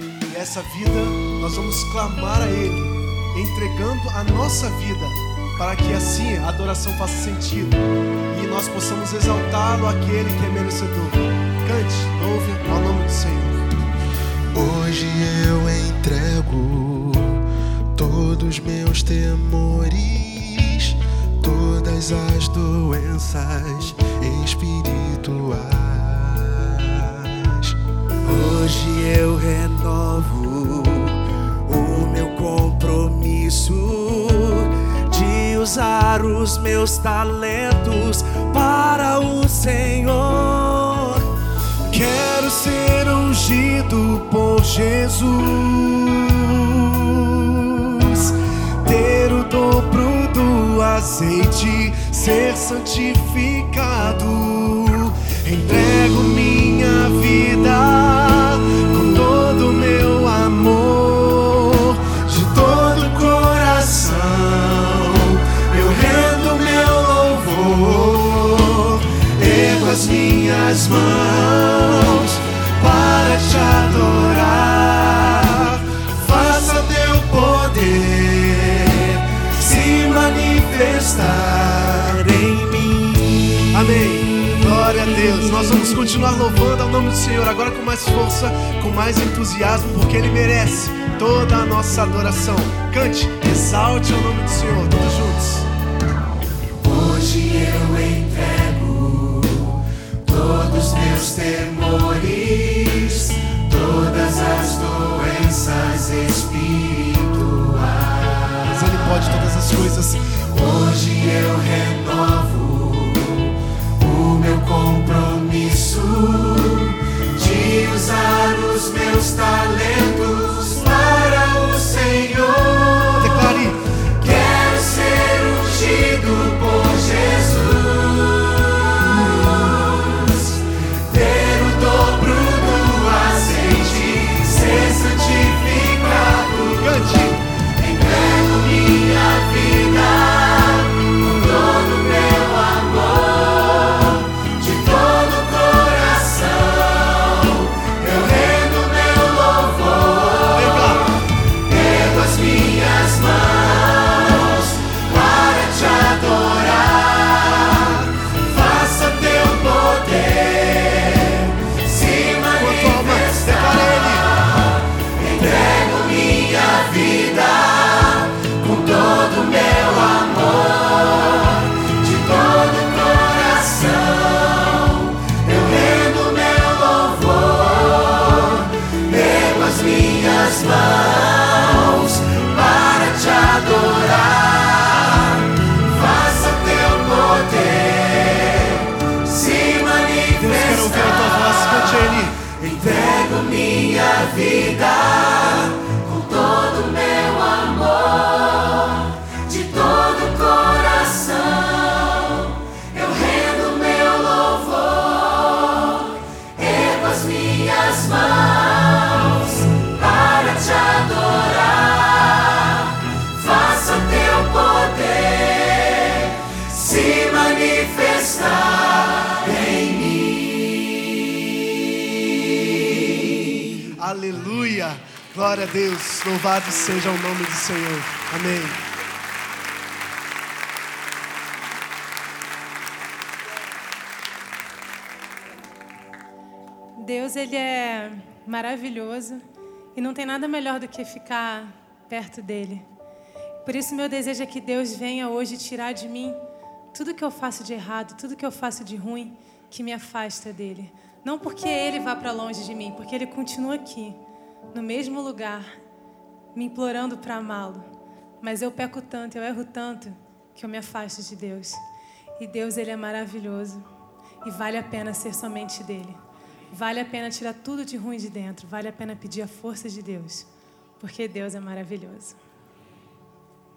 E essa vida nós vamos clamar a Ele, entregando a nossa vida, para que assim a adoração faça sentido e nós possamos exaltá-lo, aquele que é merecedor. Cante, louve ao nome do Senhor. Hoje eu entrego todos meus temores, todas as doenças espirituais. Os meus talentos para o Senhor. Quero ser ungido por Jesus, ter o dobro do azeite, ser santificado. Entrego minha vida manifestar em mim. Amém. Glória a Deus. Nós vamos continuar louvando ao nome do Senhor, agora com mais força, com mais entusiasmo, porque Ele merece toda a nossa adoração. Cante, exalte o nome do Senhor, todos juntos. Hoje eu entrego todos os meus temores, todas as doenças espirituais. Ele pode todas as coisas. As minhas mãos para te adorar. Faça teu poder se Ele. Deus quer ouvir a tua voz, manifestar. Entrego minha vida Aleluia. Glória a Deus. Louvado seja o nome do Senhor. Amém. Deus, ele é maravilhoso e não tem nada melhor do que ficar perto dele. Por isso, meu desejo é que Deus venha hoje tirar de mim tudo que eu faço de errado, tudo que eu faço de ruim que me afasta dele. Não porque ele vá para longe de mim, porque ele continua aqui, no mesmo lugar, me implorando para amá-lo. Mas eu peco tanto, eu erro tanto, que eu me afasto de Deus. E Deus, ele é maravilhoso e vale a pena ser somente dele. Vale a pena tirar tudo de ruim de dentro, vale a pena pedir a força de Deus, porque Deus é maravilhoso.